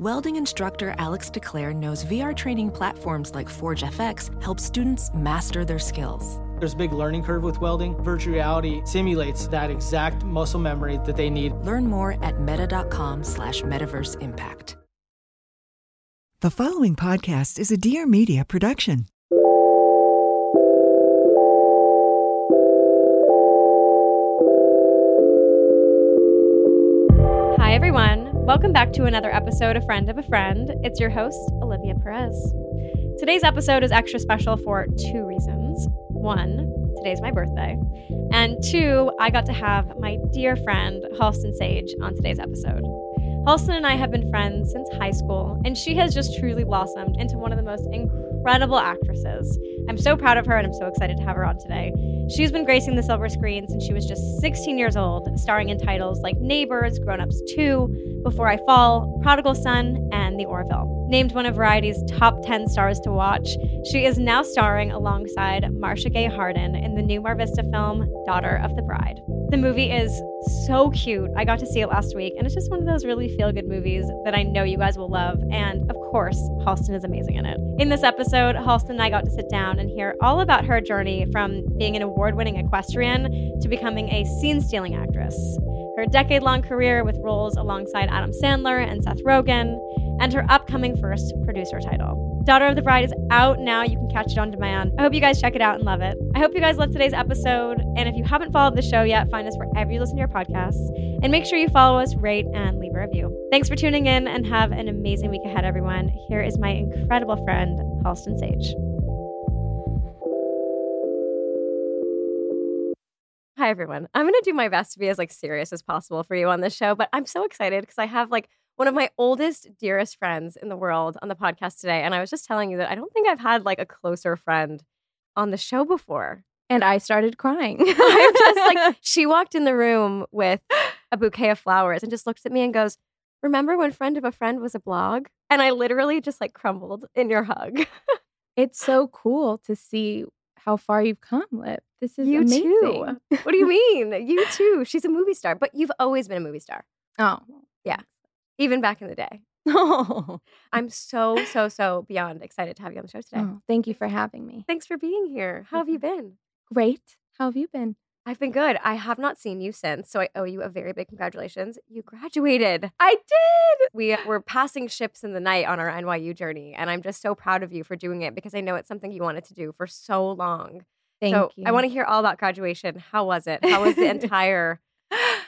Welding instructor Alex DeClaire knows VR training platforms like Forge FX help students master their skills. There's a big learning curve with welding. Virtual reality simulates that exact muscle memory that they need. Learn more at meta.com slash metaverse impact. The following podcast is a Dear Media production. Hi, everyone. Welcome back to another episode of Friend of a Friend. It's your host, Olivia Perez. Today's episode is extra special for two reasons. One, today's my birthday. And two, I got to have my dear friend, Halston Sage, on today's episode. Halston and I have been friends since high school, and she has just truly blossomed into one of the most incredible actresses. I'm so proud of her, and I'm so excited to have her on today. She's been gracing the silver screen since she was just 16 years old, starring in titles like Neighbors, Grown Ups 2, Before I Fall, Prodigal Son, and The Orville. Named one of Variety's top 10 stars to watch, she is now starring alongside Marcia Gay Harden in the new MarVista film, Daughter of the Bride. The movie is so cute. I got to see it last week, and it's just one of those really feel good movies that I know you guys will love. And of course, Halston is amazing in it. In this episode, Halston and I got to sit down and hear all about her journey from being an award winning equestrian to becoming a scene stealing actress, her decade long career with roles alongside Adam Sandler and Seth Rogen, and her upcoming first producer title. Daughter of the Bride is out now. You can catch it on demand. I hope you guys check it out and love it. I hope you guys love today's episode. And if you haven't followed the show yet, find us wherever you listen to your podcasts. And make sure you follow us, rate, and leave a review. Thanks for tuning in and have an amazing week ahead, everyone. Here is my incredible friend, Halston Sage. Hi everyone. I'm going to do my best to be as like serious as possible for you on this show, but I'm so excited because I have like one of my oldest, dearest friends in the world on the podcast today. And I was just telling you that I don't think I've had like a closer friend on the show before. And I started crying. I'm just like, she walked in the room with a bouquet of flowers and just looks at me and goes, Remember when Friend of a Friend was a blog? And I literally just like crumbled in your hug. it's so cool to see how far you've come, Liv. This is you amazing. too. What do you mean? you too. She's a movie star, but you've always been a movie star. Oh, yeah even back in the day. Oh. I'm so, so, so beyond excited to have you on the show today. Oh, thank you for having me. Thanks for being here. How have you mm-hmm. been? Great. How have you been? I've been good. I have not seen you since, so I owe you a very big congratulations. You graduated. I did. We were passing ships in the night on our NYU journey, and I'm just so proud of you for doing it because I know it's something you wanted to do for so long. Thank so you. I want to hear all about graduation. How was it? How was the entire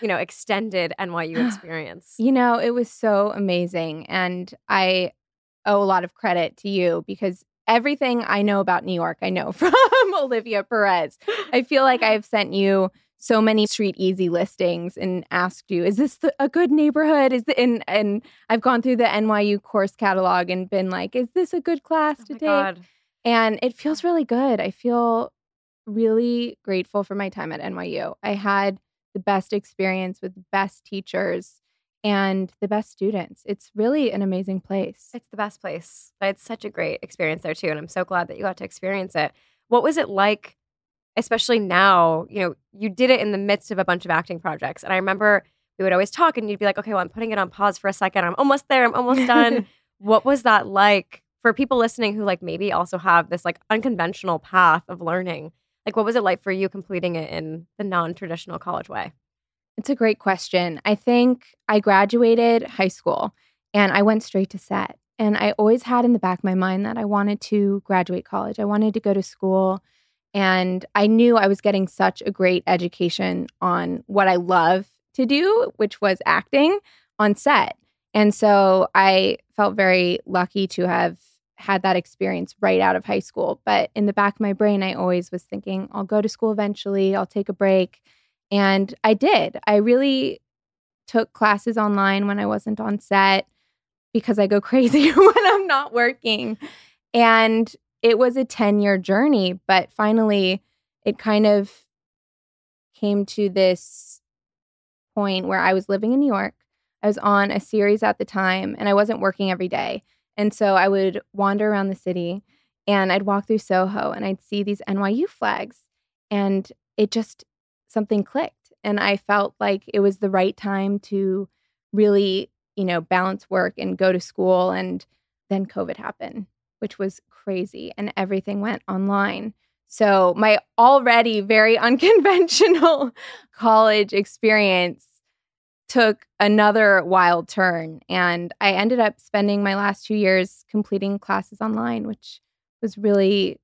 you know, extended NYU experience? You know, it was so amazing. And I owe a lot of credit to you because everything I know about New York, I know from Olivia Perez. I feel like I've sent you so many StreetEasy listings and asked you, is this the, a good neighborhood? Is the, and and I've gone through the NYU course catalog and been like, is this a good class oh to take? God. And it feels really good. I feel really grateful for my time at NYU. I had the best experience with the best teachers and the best students. It's really an amazing place. It's the best place. I had such a great experience there too, and I'm so glad that you got to experience it. What was it like, especially now? You know, you did it in the midst of a bunch of acting projects, and I remember we would always talk, and you'd be like, "Okay, well, I'm putting it on pause for a second. I'm almost there. I'm almost done." what was that like for people listening who like maybe also have this like unconventional path of learning? Like, what was it like for you completing it in the non traditional college way? It's a great question. I think I graduated high school and I went straight to set. And I always had in the back of my mind that I wanted to graduate college. I wanted to go to school. And I knew I was getting such a great education on what I love to do, which was acting on set. And so I felt very lucky to have had that experience right out of high school. But in the back of my brain, I always was thinking, I'll go to school eventually, I'll take a break. And I did. I really took classes online when I wasn't on set because I go crazy when I'm not working. And it was a 10 year journey, but finally it kind of came to this point where I was living in New York. I was on a series at the time and I wasn't working every day. And so I would wander around the city and I'd walk through Soho and I'd see these NYU flags and it just something clicked and I felt like it was the right time to really, you know, balance work and go to school and then COVID happened, which was crazy and everything went online. So, my already very unconventional college experience took another wild turn. And I ended up spending my last two years completing classes online, which was really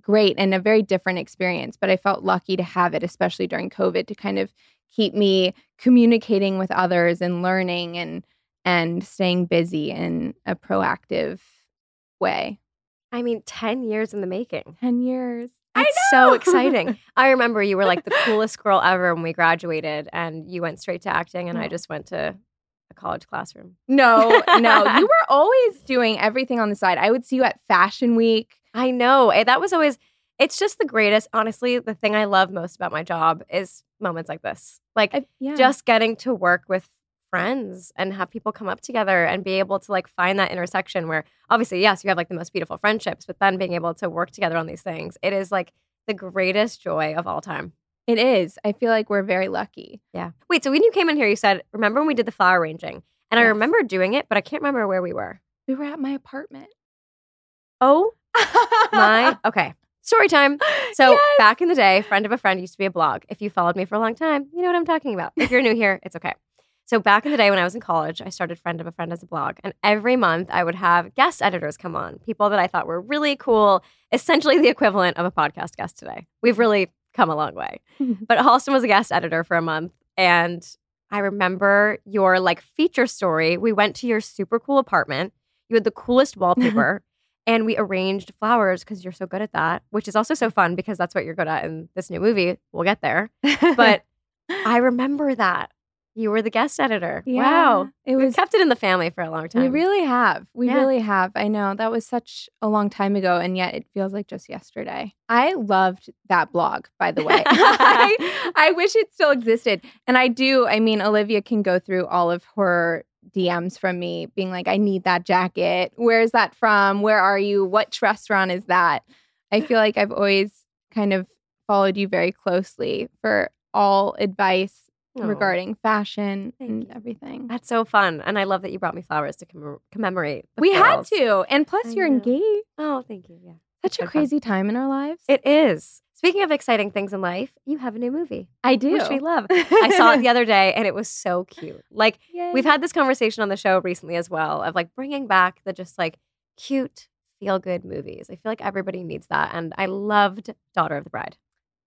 great and a very different experience. But I felt lucky to have it, especially during COVID, to kind of keep me communicating with others and learning and and staying busy in a proactive way. I mean, 10 years in the making. 10 years. It's so exciting. I remember you were like the coolest girl ever when we graduated, and you went straight to acting, and I just went to a college classroom. No, no. you were always doing everything on the side. I would see you at Fashion Week. I know. eh, That was always, it's just the greatest. Honestly, the thing I love most about my job is moments like this. Like I, yeah. just getting to work with friends and have people come up together and be able to like find that intersection where obviously yes you have like the most beautiful friendships but then being able to work together on these things it is like the greatest joy of all time it is. I feel like we're very lucky. yeah wait so when you came in here you said remember when we did the flower arranging and i remember doing it but i can't remember where we were We were at my apartment. oh my okay story time. So Yes. back in the day friend of a friend used to be a blog. If you followed me for a long time you know what i'm talking about. If you're new here it's okay. So back in the day when i was in college i started friend of a friend as a blog and every month i would have guest editors come on people that i thought were really cool essentially the equivalent of a podcast guest today. We've really come a long way. But halston was a guest editor for a month and i remember your like feature story. We went to your super cool apartment. You had the coolest wallpaper and we arranged flowers because you're so good at that, which is also so fun because that's what you're good at in this new movie. We'll get there. But I remember that. You were the guest editor. wow. It We've was kept it in the family for a long time. We really have. We Yeah. really have. I know that was such a long time ago, and yet it feels like just yesterday. I loved that blog, by the way. I, I wish it still existed. And I do. I mean, Olivia can go through all of her DMs from me being like, I need that jacket. Where is that from? Where are you? What restaurant is that? I feel like I've always kind of followed you very closely for all advice Aw. regarding fashion Thank and you. everything. That's so fun. And I love that you brought me flowers to commem- commemorate. We had to. And plus, I you're know. engaged. Oh, thank you. Yeah. Such a so fun. crazy time in our lives. It is. Speaking of exciting things in life, you have a new movie, I do. which we love. I saw it the other day and it was so cute. Like, We've had this conversation on the show recently as well of like bringing back the just like cute, feel good movies. I feel like everybody needs that. And I loved Daughter of the Bride,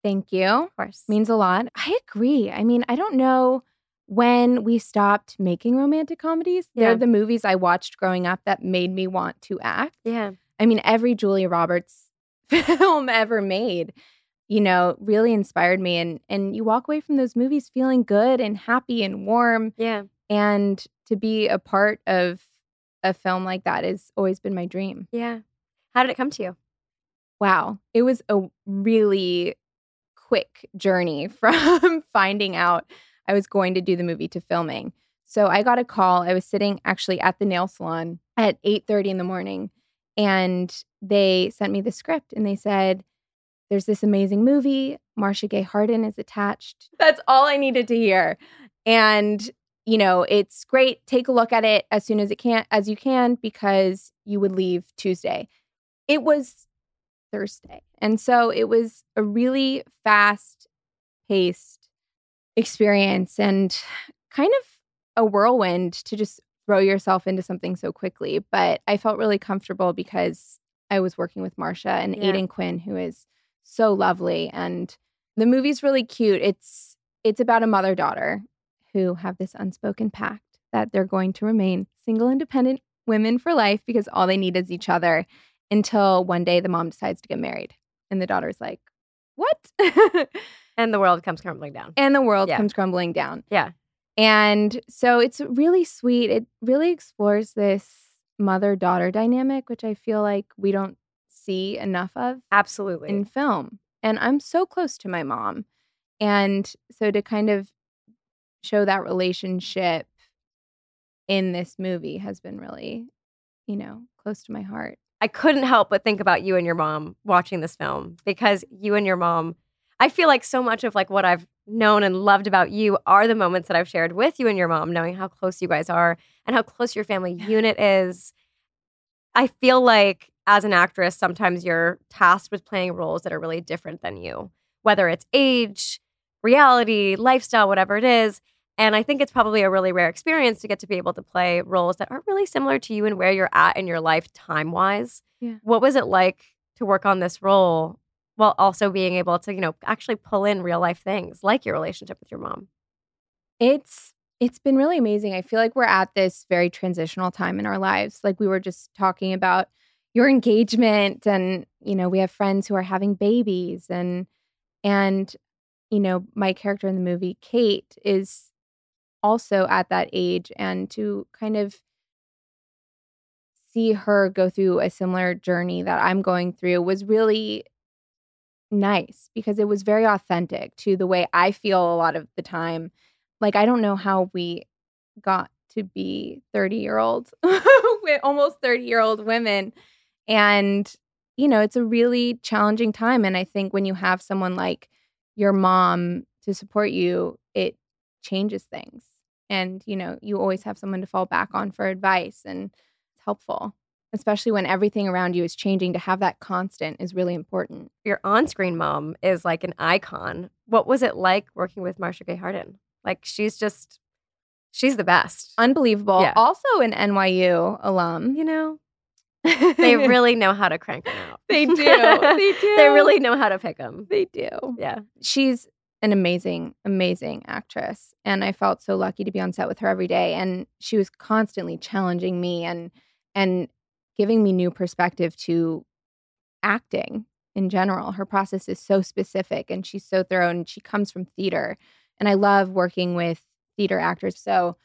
Thank you. of course. Means a lot. I agree. I mean, I don't know when we stopped making romantic comedies. Yeah. They're the movies I watched growing up that made me want to act. yeah. I mean, every Julia Roberts film ever made, you know, really inspired me. And and you walk away from those movies feeling good and happy and warm. Yeah. And to be a part of a film like that has always been my dream. Yeah. How did it come to you? Wow. It was a really quick journey from finding out I was going to do the movie to filming. So I got a call. I was sitting actually at the nail salon at 8:30 in the morning and they sent me the script and they said there's this amazing movie. Marcia Gay Harden is attached. That's all I needed to hear. And you know, it's great. Take a look at it as soon as it can as you can because you would leave Tuesday. It was Thursday. And so it was a really fast paced experience and kind of a whirlwind to just throw yourself into something so quickly. But I felt really comfortable because I was working with Marcia and Yeah. Aidan Quinn, who is so lovely. And the movie's really cute. It's it's about a mother daughter who have this unspoken pact that they're going to remain single, independent women for life because all they need is each other until one day the mom decides to get married. And the daughter's like, What? And the world comes crumbling down. and the world Yeah. comes crumbling down. Yeah. And so it's really sweet. It really explores this mother daughter dynamic, which I feel like we don't see enough of Absolutely. in film. And I'm so close to my mom. And so to kind of show that relationship in this movie has been really, you know, close to my heart. I couldn't help but think about you and your mom watching this film because you and your mom, I feel like so much of like what I've known and loved about you are the moments that I've shared with you and your mom, knowing how close you guys are and how close your family unit is. I feel like as an actress, sometimes you're tasked with playing roles that are really different than you, whether it's age, reality, lifestyle, whatever it is. And I think it's probably a really rare experience to get to be able to play roles that are really similar to you and where you're at in your life time wise. Yeah. What was it like to work on this role while also being able to, you know, actually pull in real life things like your relationship with your mom? It's it's been really amazing. I feel like we're at this very transitional time in our lives. Like we were just talking about your engagement and you know, we have friends who are having babies and and you know, my character in the movie Kate is also at that age and to kind of see her go through a similar journey that I'm going through was really nice because it was very authentic to the way I feel a lot of the time. Like I don't know how we got to be 30 year old almost 30 year old women and you know it's a really challenging time and I think when you have someone like your mom to support you it changes things and you know you always have someone to fall back on for advice and it's helpful especially when everything around you is changing to have that constant is really important Your on screen mom is like an icon. What was it like working with Marcia Gay Harden? Like she's just, she's the best. unbelievable Yeah. also an NYU alum You know, they really know how to crank them out. They do. They do. they really know how to pick them. they do Yeah. she's an amazing, amazing actress. And I felt so lucky to be on set with her every day. And she was constantly challenging me and and giving me new perspective to acting in general. Her process is so specific and she's so thorough and she comes from theater. And I love working with theater actors. So,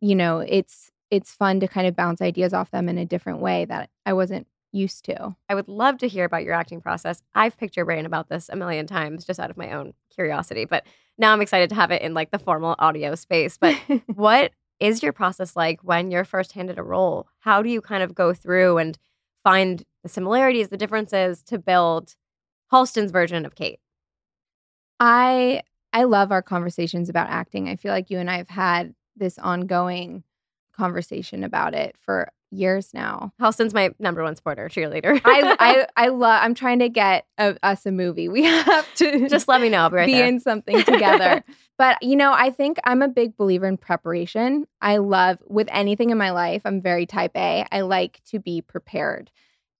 you know, it's it's fun to kind of bounce ideas off them in a different way that I wasn't used to. I would love to hear about your acting process. I've picked your brain about this a million times just out of my own curiosity, but now I'm excited to have it in like the formal audio space. But what is your process like when you're first handed a role? How do you kind of go through and find the similarities, the differences to build Halston's version of Kate? I I love our conversations about acting. I feel like you and I have had this ongoing conversation about it for years now. Halston's my number one supporter, cheerleader. I I I love. I'm trying to get a, us a movie. We have to just let me know. I'll be right be in something together. but you know, I think I'm a big believer in preparation. I love with anything in my life. I'm very type A. I like to be prepared,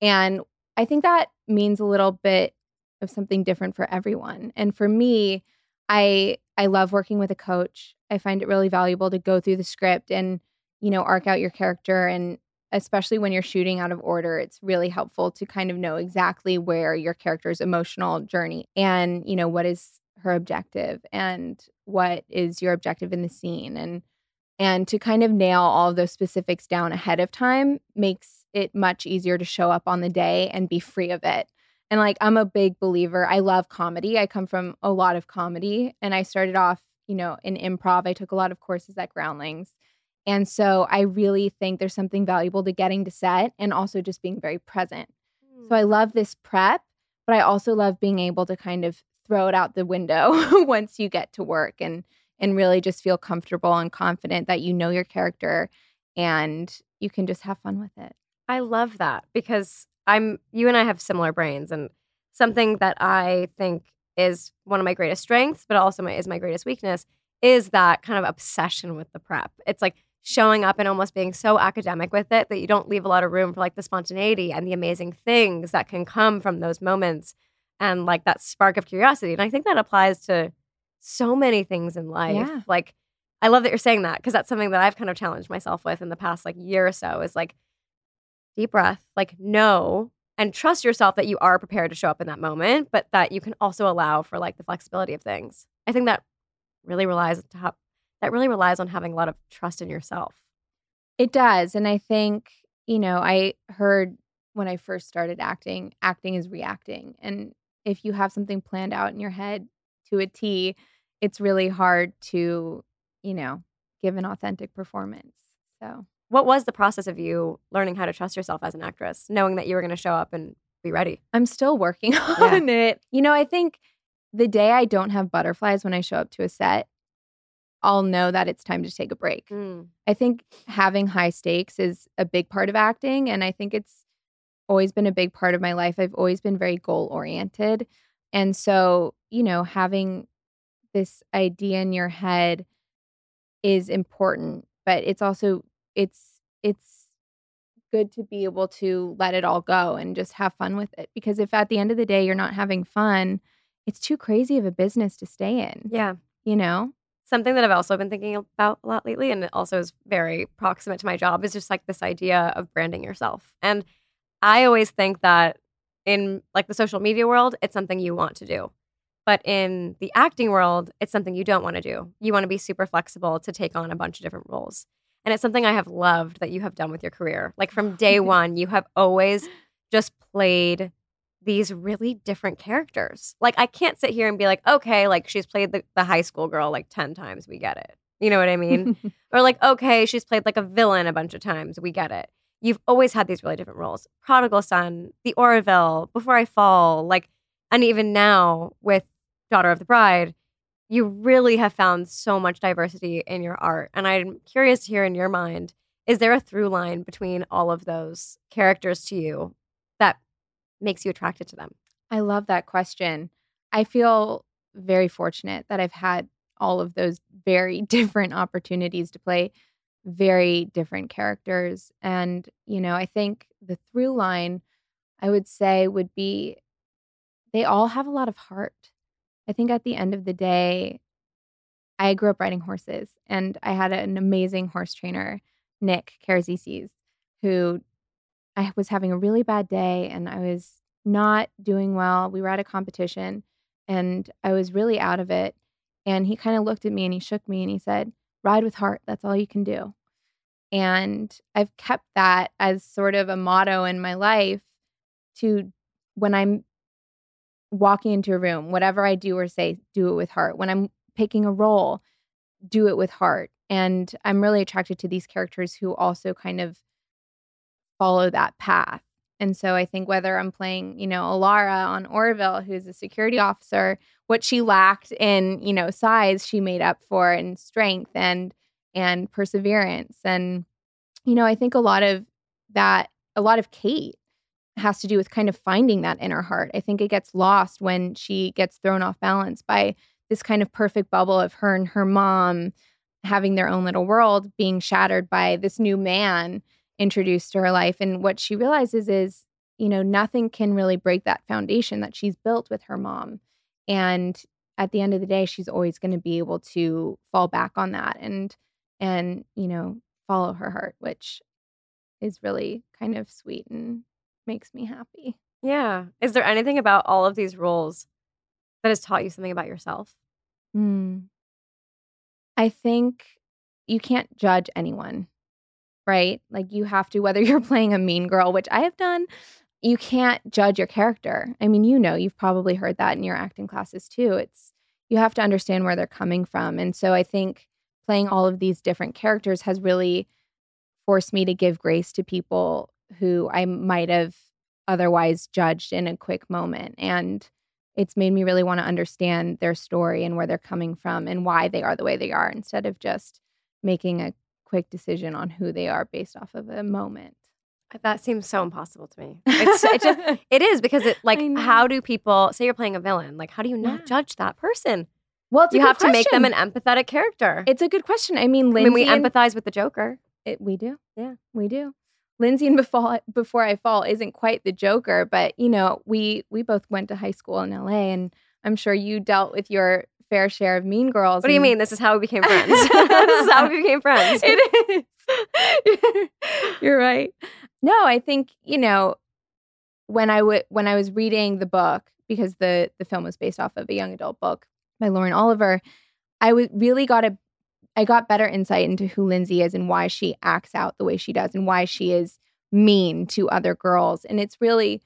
and I think that means a little bit of something different for everyone. And for me, I I love working with a coach. I find it really valuable to go through the script and you know arc out your character and especially when you're shooting out of order it's really helpful to kind of know exactly where your character's emotional journey and you know what is her objective and what is your objective in the scene and and to kind of nail all of those specifics down ahead of time makes it much easier to show up on the day and be free of it and like I'm a big believer. I love comedy. I come from a lot of comedy and I started off, you know, in improv. I took a lot of courses at Groundlings. And so I really think there's something valuable to getting to set and also just being very present. So I mm. love this prep, but I also love being able to kind of throw it out the window once you get to work and and really just feel comfortable and confident that you know your character and you can just have fun with it. I love that because I'm you and I have similar brains and something that I think is one of my greatest strengths, but also my is my greatest weakness is that kind of obsession with the prep. It's like showing up and almost being so academic with it that you don't leave a lot of room for like the spontaneity and the amazing things that can come from those moments and like that spark of curiosity. And I think that applies to so many things in life. Yeah. Like I love that you're saying that because that's something that I've kind of challenged myself with in the past like year or so is like deep breath, like know and trust yourself that you are prepared to show up in that moment, but that you can also allow for like the flexibility of things. I think that really relies to top that really relies on having a lot of trust in yourself. It does. And I think, you know, I heard when I first started acting, acting is reacting. And if you have something planned out in your head to a T, it's really hard to, you know, give an authentic performance. So, what was the process of you learning how to trust yourself as an actress, knowing that you were going to show up and be ready? I'm still working on yeah. it. You know, I think the day I don't have butterflies when I show up to a set, I'll know that it's time to take a break. Mm. I think having high stakes is a big part of acting. And I think it's always been a big part of my life. I've always been very goal oriented. And so, you know, having this idea in your head is important, but it's also it's it's good to be able to let it all go and just have fun with it because if at the end of the day you're not having fun, it's too crazy of a business to stay in. Yeah. You know? Something that I've also been thinking about a lot lately, and it also is very proximate to my job, is just like this idea of branding yourself. And I always think that in like the social media world, it's something you want to do. But in the acting world, it's something you don't want to do. You want to be super flexible to take on a bunch of different roles. And it's something I have loved that you have done with your career. Like from day one, you have always just played these really different characters. Like I can't sit here and be like, okay, like she's played the, the high school girl like 10 times. We get it. You know what I mean? or like, okay, she's played like a villain a bunch of times. We get it. You've always had these really different roles. Prodigal Son, The Orville, Before I Fall, like, and even now with Daughter of the Bride, you really have found so much diversity in your art. And I'm curious to hear in your mind, is there a through line between all of those characters to you makes you attracted to them? I love that question. I feel very fortunate that I've had all of those very different opportunities to play very different characters. And, you know, I think the through line I would say would be they all have a lot of heart. I think at the end of the day, I grew up riding horses and I had an amazing horse trainer, Nick Karazisis, who I was having a really bad day and I was not doing well. We were at a competition and I was really out of it. And he kind of looked at me and he shook me and he said, Ride with heart. That's all you can do. And I've kept that as sort of a motto in my life to when I'm walking into a room, whatever I do or say, do it with heart. When I'm picking a role, do it with heart. And I'm really attracted to these characters who also kind of follow that path. And so I think whether I'm playing, you know, Alara on Orville, who's a security officer, what she lacked in, you know, size, she made up for in strength and and perseverance. And, you know, I think a lot of that, a lot of Kate has to do with kind of finding that inner heart. I think it gets lost when she gets thrown off balance by this kind of perfect bubble of her and her mom having their own little world being shattered by this new man introduced to her life. And what she realizes is, you know, nothing can really break that foundation that she's built with her mom. And at the end of the day, she's always going to be able to fall back on that and, and, you know, follow her heart, which is really kind of sweet and makes me happy. Yeah. Is there anything about all of these roles that has taught you something about yourself? Mm. I think you can't judge anyone right? Like you have to, whether you're playing a mean girl, which I have done, you can't judge your character. I mean, you know, you've probably heard that in your acting classes too. It's, you have to understand where they're coming from. And so I think playing all of these different characters has really forced me to give grace to people who I might have otherwise judged in a quick moment. And it's made me really want to understand their story and where they're coming from and why they are the way they are instead of just making a quick decision on who they are based off of a moment. Uh, that seems so impossible to me. It's it just it is because it like how do people say you're playing a villain? Like how do you not yeah. judge that person? Well, you have question. to make them an empathetic character. It's a good question. I mean, Lindsay I mean, we and, empathize with the Joker. It, we do. Yeah, we do. Lindsay and before before I fall isn't quite the Joker, but you know, we we both went to high school in LA, and I'm sure you dealt with your fair share of mean girls. What do you mean? This is how we became friends. this is how we became friends. It is. You're right. No, I think, you know, when I would when I was reading the book, because the the film was based off of a young adult book by Lauren Oliver, I would really got a I got better insight into who Lindsay is and why she acts out the way she does and why she is mean to other girls. And it's really,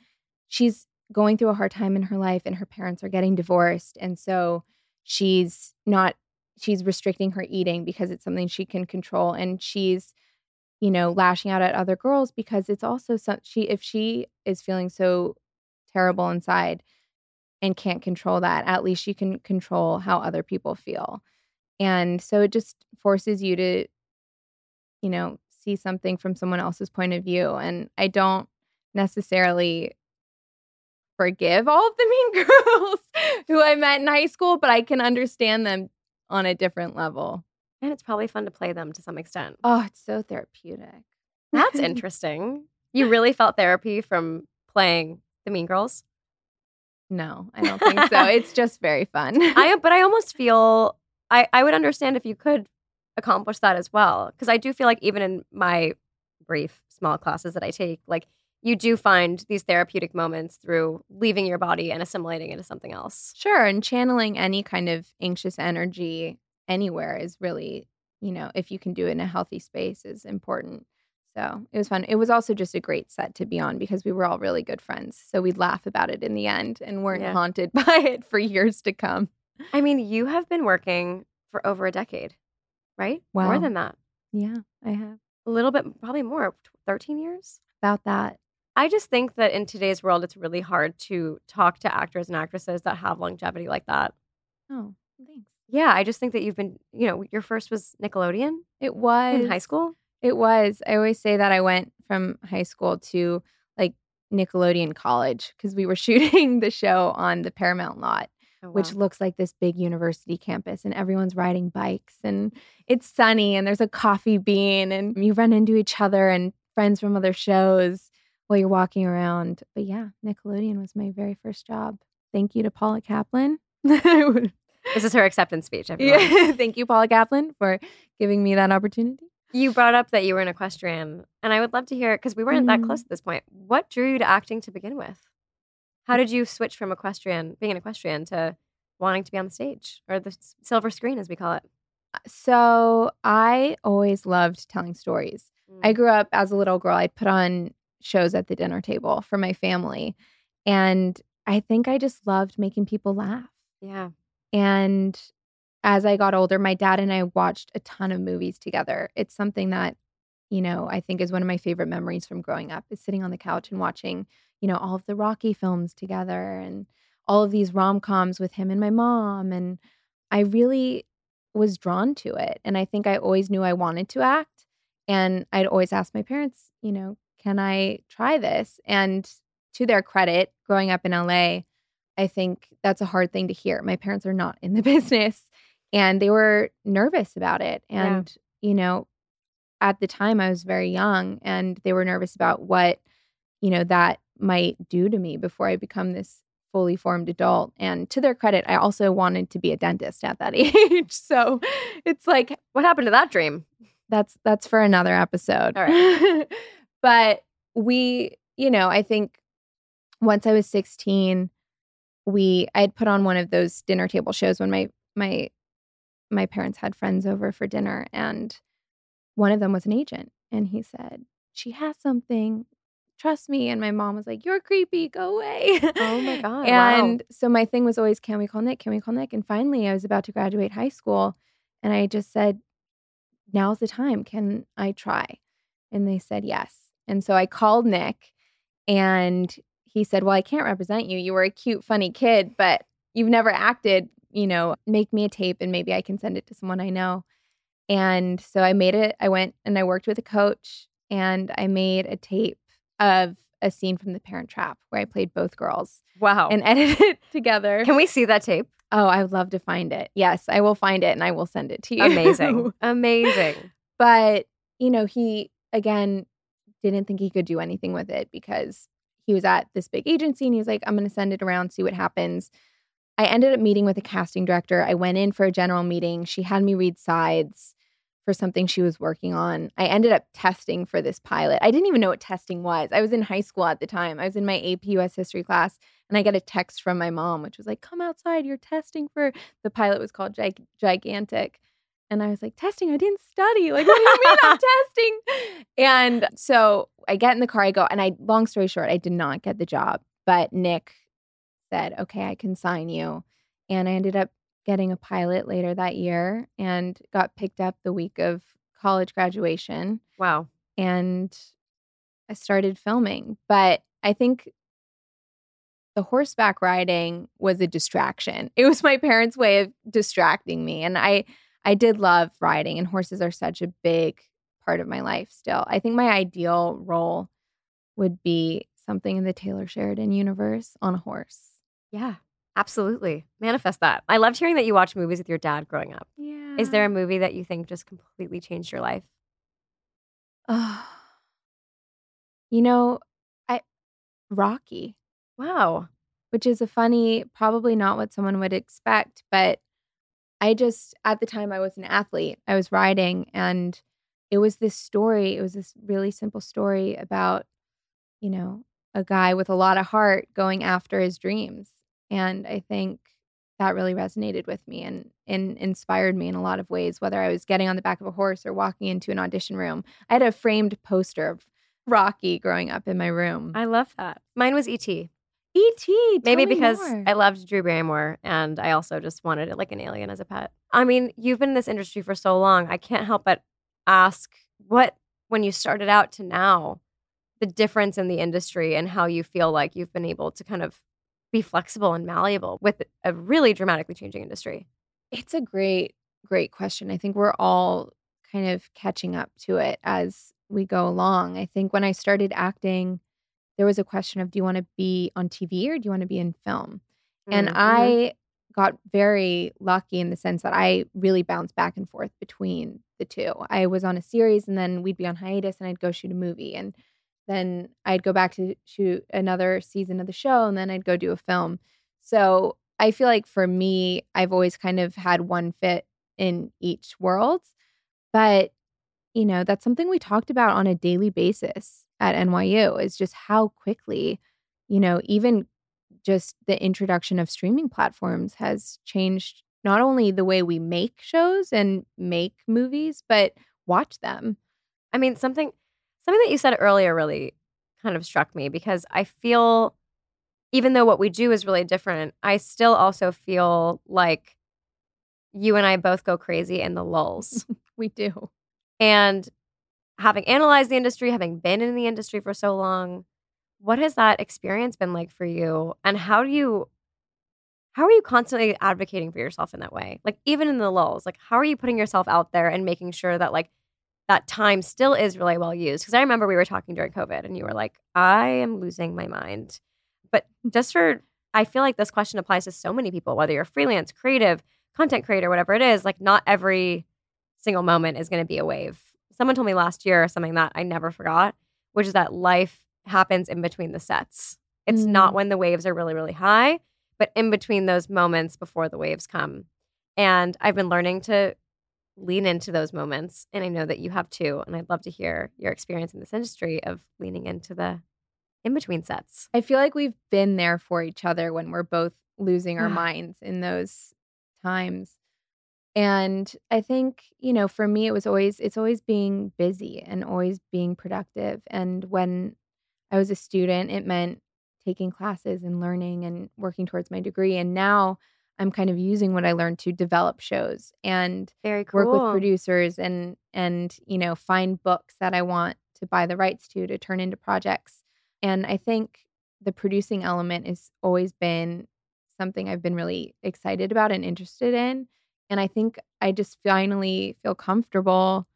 she's going through a hard time in her life and her parents are getting divorced. And so she's not, she's restricting her eating because it's something she can control. And she's, you know, lashing out at other girls because it's also some, she, if she is feeling so terrible inside and can't control that, at least she can control how other people feel. And so it just forces you to, you know, see something from someone else's point of view. And I don't necessarily forgive all of the mean girls who I met in high school, but I can understand them on a different level. And it's probably fun to play them to some extent. Oh, it's so therapeutic. That's interesting. You really felt therapy from playing the Mean Girls? No, I don't think so. it's just very fun. I but I almost feel I I would understand if you could accomplish that as well because I do feel like even in my brief small classes that I take like you do find these therapeutic moments through leaving your body and assimilating into something else. Sure, and channeling any kind of anxious energy anywhere is really, you know, if you can do it in a healthy space is important. So it was fun. It was also just a great set to be on because we were all really good friends. So we'd laugh about it in the end and weren't Yeah. haunted by it for years to come. I mean, you have been working for over a decade, right? More than that. Yeah, I have A little bit, probably more, 13 years. about that. I just think that in today's world, it's really hard to talk to actors and actresses that have longevity like that. Oh, thanks. Yeah, I just think that you've been, you know, your first was Nickelodeon It was in high school. It was. I always say that I went from high school to like Nickelodeon college because we were shooting the show on the Paramount lot. Oh, which looks like this big university campus and everyone's riding bikes and it's sunny and there's a coffee bean and you run into each other and friends from other shows while you're walking around. But yeah, Nickelodeon was my very first job. Thank you to Paula Kaplan. this is her acceptance speech. Everyone. yeah, thank you, Paula Kaplan, for giving me that opportunity. You brought up that you were an equestrian, and I would love to hear because we weren't that Mhm. close at this point. What drew you to acting to begin with? How did you switch from equestrian, being an equestrian, to wanting to be on the stage or the silver screen, as we call it? So I always loved telling stories. Mm. I grew up as a little girl. I'd put on shows at the dinner table for my family. And I think I just loved making people laugh. Yeah. And as I got older, my dad and I watched a ton of movies together. It's something that, you know, I think is one of my favorite memories from growing up is sitting on the couch and watching, you know, all of the Rocky films together and all of these rom-coms with him and my mom and I really was drawn to it. And I think I always knew I wanted to act. And I'd always ask my parents, you know, can I try this? And to their credit, growing up in LA, I think that's a hard thing to hear. My parents are not in the business and they were nervous about it. Yeah. And, you know, at the time I was very young and they were nervous about what, you know, that might do to me before I become this fully formed adult. And to their credit, I also wanted to be a dentist at that age. so it's like What happened to that dream? that's that's for another episode. All right. but we, you know, I think once I was 16, we I had put on one of those dinner table shows when my my my parents had friends over for dinner and one of them was an agent and he said, "She has something. Trust me." And my mom was like, "You're creepy. Go away." Oh my God, wow. And so my thing was always, "Can we call Nick? Can we call Nick?" And finally, I was about to graduate high school and I just said, now's the time. Can I try? And they said yes. And so I called Nick and he said, Well, I can't represent you. You were a cute, funny kid, but you've never acted. You know, make me a tape and maybe I can send it to someone I know. And so I made it. I went and I worked with a coach and I made a tape of a scene from The Parent Trap where I played both girls Wow. and edited it together. Can we see that tape? oh, I would love to find it. Yes, I will find it and I will send it to you. Amazing. Amazing. but you know he again didn't think he could do anything with it because he was at this big agency and he was like i'm going to send it around see what happens. I ended up meeting with a casting director. I went in for a general meeting. She had me read sides for something she was working on. I ended up testing for this pilot. I didn't even know what testing was. I was in high school at the time. I was in my ap us history class and i got a text from my mom which was like come outside you're testing for the pilot was called Gig- gigantic And I was like, testing, I didn't study. Like, what do you mean I'm testing? And so I get in the car, I go, and I, long story short, I did not get the job. But Nick said, okay, I can sign you. And I ended up getting a pilot later that year and got picked up the week of college graduation. Wow. And I started filming. But I think the horseback riding was a distraction. It was my parents' way of distracting me. And I I did love riding and horses are such a big part of my life still. I think my ideal role would be something in the Taylor Sheridan universe on a horse. Yeah. Absolutely. Manifest that. I loved hearing that you watched movies with your dad growing up. Yeah. Is there a movie that you think just completely changed your life? Oh. You know, I Rocky, Wow. which is a funny, probably not what someone would expect, but I just at the time I was an athlete. I was riding and it was this story, it was this really simple story about, you know, a guy with a lot of heart going after his dreams. And I think that really resonated with me and, and inspired me in a lot of ways, whether I was getting on the back of a horse or walking into an audition room. I had a framed poster of Rocky growing up in my room. I love that. Mine was E.T. E.T. Maybe because more. I loved Drew Barrymore and I also just wanted it like an alien as a pet. I mean, you've been in this industry for so long. I can't help but ask what, when you started out to now, the difference in the industry and how you feel like you've been able to kind of be flexible and malleable with a really dramatically changing industry. It's a great, great question. I think we're all kind of catching up to it as we go along. I think when I started acting, there was a question of do you want to be on TV or do you want to be in film? And Mhm. I got very lucky in the sense that I really bounced back and forth between the two. I was on a series and then we'd be on hiatus and I'd go shoot a movie and then I'd go back to shoot another season of the show and then I'd go do a film. So I feel like for me, I've always kind of had one fit in each world. But, you know, that's something we talked about on a daily basis at NYU is just how quickly, you know, even just the introduction of streaming platforms has changed not only the way we make shows and make movies, but watch them. I mean, something something that you said earlier really kind of struck me because I feel even though what we do is really different, I still also feel like you and I both go crazy in the lulls. We do. and having analyzed the industry, having been in the industry for so long, what has that experience been like for you? And how do you how are you constantly advocating for yourself in that way? Like even in the lulls, like how are you putting yourself out there and making sure that like that time still is really well used? Because I remember we were talking during COVID and you were like, I am losing my mind. But just for I feel like this question applies to so many people, whether you're freelance, creative, content creator, whatever it is, like not every single moment is going to be a wave. Someone told me last year something that I never forgot, which is that life happens in between the sets. It's not Mm. when the waves are really, really high, but in between those moments before the waves come. And I've been learning to lean into those moments. And I know that you have too. And I'd love to hear your experience in this industry of leaning into the in between sets. I feel like we've been there for each other when we're both losing our minds in those times. And I think, you know, for me it was always it's always being busy and always being productive. And when I was a student, it meant taking classes and learning and working towards my degree. And now I'm kind of using what I learned to develop shows and Very cool. work with producers and and you know find books that I want to buy the rights to to turn into projects. And I think the producing element has always been something I've been really excited about and interested in. And I think I just finally feel comfortable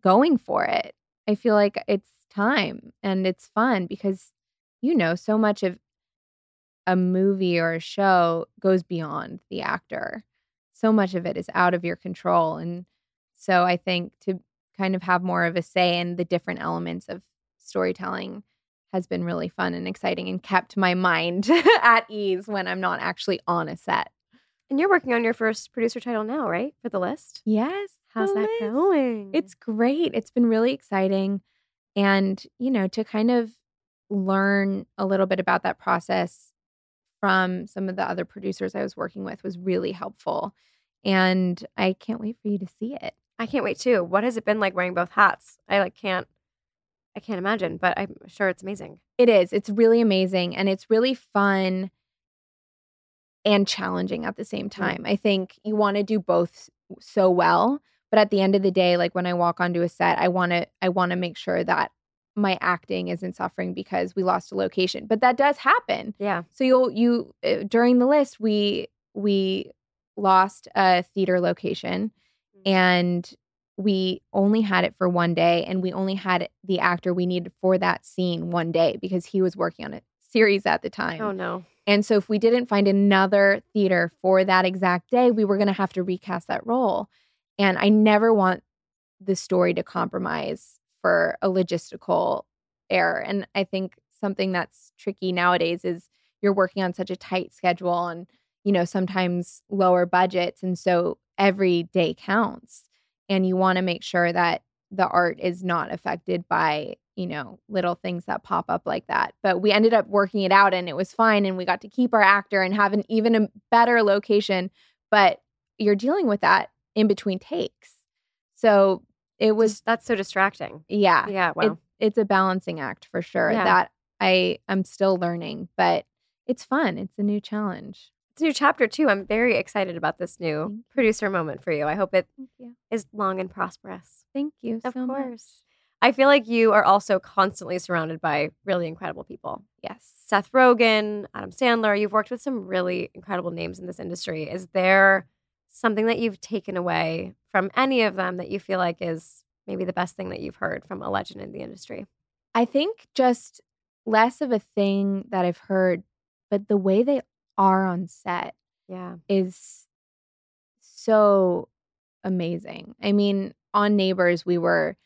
going for it. I feel like it's time and it's fun because you know so much of a movie or a show goes beyond the actor. So much of it is out of your control. And so I think to kind of have more of a say in the different elements of storytelling has been really fun and exciting and kept my mind at ease when I'm not actually on a set. And you're working on your first producer title now, right? For the list. Yes. How's that list. going? It's great. It's been really exciting. And, you know, to kind of learn a little bit about that process from some of the other producers I was working with was really helpful. And I can't wait for you to see it. I can't wait too. What has it been like wearing both hats? I like can't I can't imagine, but I'm sure it's amazing. It is. It's really amazing and it's really fun and challenging at the same time. I think you want to do both so well, but at the end of the day, like when I walk onto a set, I want to I want to make sure that my acting isn't suffering because we lost a location. But that does happen. Yeah. So you'll you uh, during the list we we lost a theater location and we only had it for one day and we only had the actor we needed for that scene one day because he was working on a series at the time. Oh no. And so if we didn't find another theater for that exact day, we were going to have to recast that role. And I never want the story to compromise for a logistical error. And I think something that's tricky nowadays is you're working on such a tight schedule and you know sometimes lower budgets and so every day counts and you want to make sure that the art is not affected by you know little things that pop up like that but we ended up working it out and it was fine and we got to keep our actor and have an even a better location but you're dealing with that in between takes so it was that's so distracting. yeah Yeah. it- Wow. it's a balancing act for sure Yeah. that i i'm still learning but it's fun it's a new challenge it's a new chapter too. I'm very excited about this new producer moment for you. I hope it is long and prosperous. thank you Of so much. I feel like you are also constantly surrounded by really incredible people. yes Seth Rogen, Adam Sandler, you've worked with some really incredible names in this industry. Is there something that you've taken away from any of them that you feel like is maybe the best thing that you've heard from a legend in the industry? I think just less of a thing that I've heard, but the way they are on set Yeah. is so amazing. I mean, on Neighbors, we were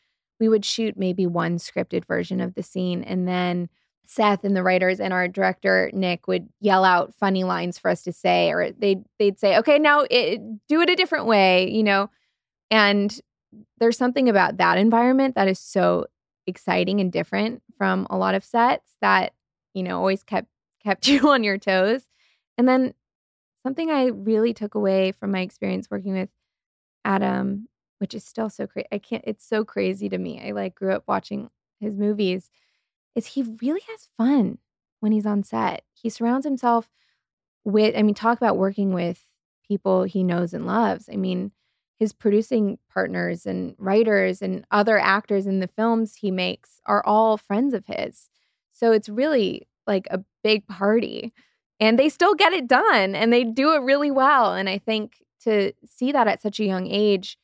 we would shoot maybe one scripted version of the scene and then Seth and the writers and our director Nick would yell out funny lines for us to say or they'd they'd say, "Okay, now it, do it a different way," you know. And there's something about that environment that is so exciting and different from a lot of sets that, you know, always kept kept you on your toes. And then something I really took away from my experience working with Adam, which is still so crazy. I can't, it's so crazy to me. I like grew up watching his movies, is he really has fun when he's on set. He surrounds himself with, I mean, talk about working with people he knows and loves. I mean, his producing partners and writers and other actors in the films he makes are all friends of his. So it's really like a big party and they still get it done and they do it really well. And I think to see that at such a young age,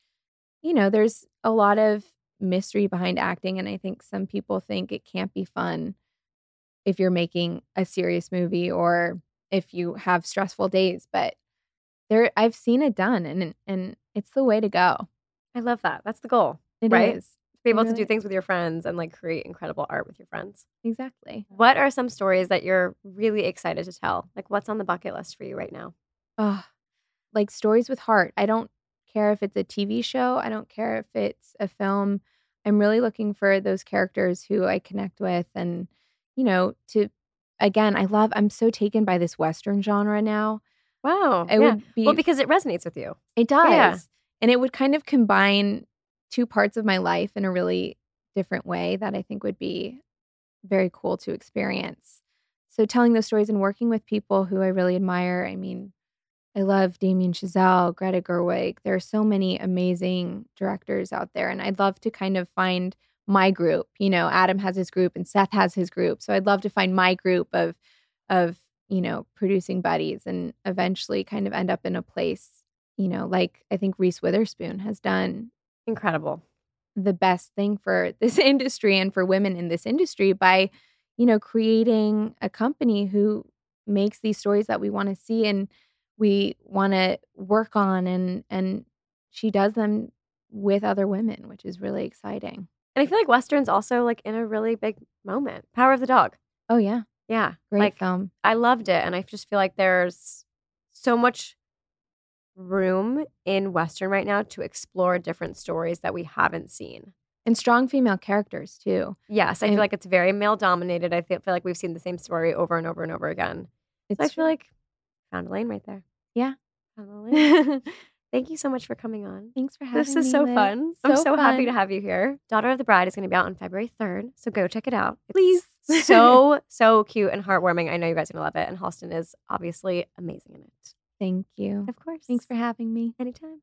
you know, there's a lot of mystery behind acting. And I think some people think it can't be fun if you're making a serious movie or if you have stressful days. But there, I've seen it done and, and it's the way to go. I love that. That's the goal. It is Right? To be able to do things with your friends and like create incredible art with your friends. Exactly. What are some stories that you're really excited to tell? Like what's on the bucket list for you right now? Oh, like stories with heart. I don't care if it's a TV show, I don't care if it's a film. I'm really looking for those characters who I connect with and, you know, to again, I love I'm so taken by this western genre now. Wow. It yeah. would be well, because it resonates with you. it does. Yeah. And it would kind of combine two parts of my life in a really different way that I think would be very cool to experience. So telling those stories and working with people who I really admire. I mean, I love Damien Chazelle, Greta Gerwig. There are so many amazing directors out there. And I'd love to kind of find my group. You know, Adam has his group and Seth has his group. So I'd love to find my group of of, you know, producing buddies and eventually kind of end up in a place, you know, like I think Reese Witherspoon has done Incredible. the best thing for this industry and for women in this industry by, you know, creating a company who makes these stories that we want to see and we want to work on and and she does them with other women, which is really exciting. And I feel like Western's also like in a really big moment. Power of the Dog. Oh yeah, Yeah. great like film. I loved it. And I just feel like there's so much room in Western right now to explore different stories that we haven't seen. And strong female characters too. Yes, I And- feel like it's very male dominated. I feel, feel like we've seen the same story over and over and over again. It's So I feel like found a lane right there. Yeah. Found. Thank you so much for coming on. Thanks for having me. This is so Liv. fun. I'm so happy to have you here. Daughter of the Bride is going to be out on February 3rd, so go check it out. It's Please. so, so cute and heartwarming. I know you guys are going to love it. And Halston is obviously amazing in it. Thank you. Of course. Thanks for having me. Anytime.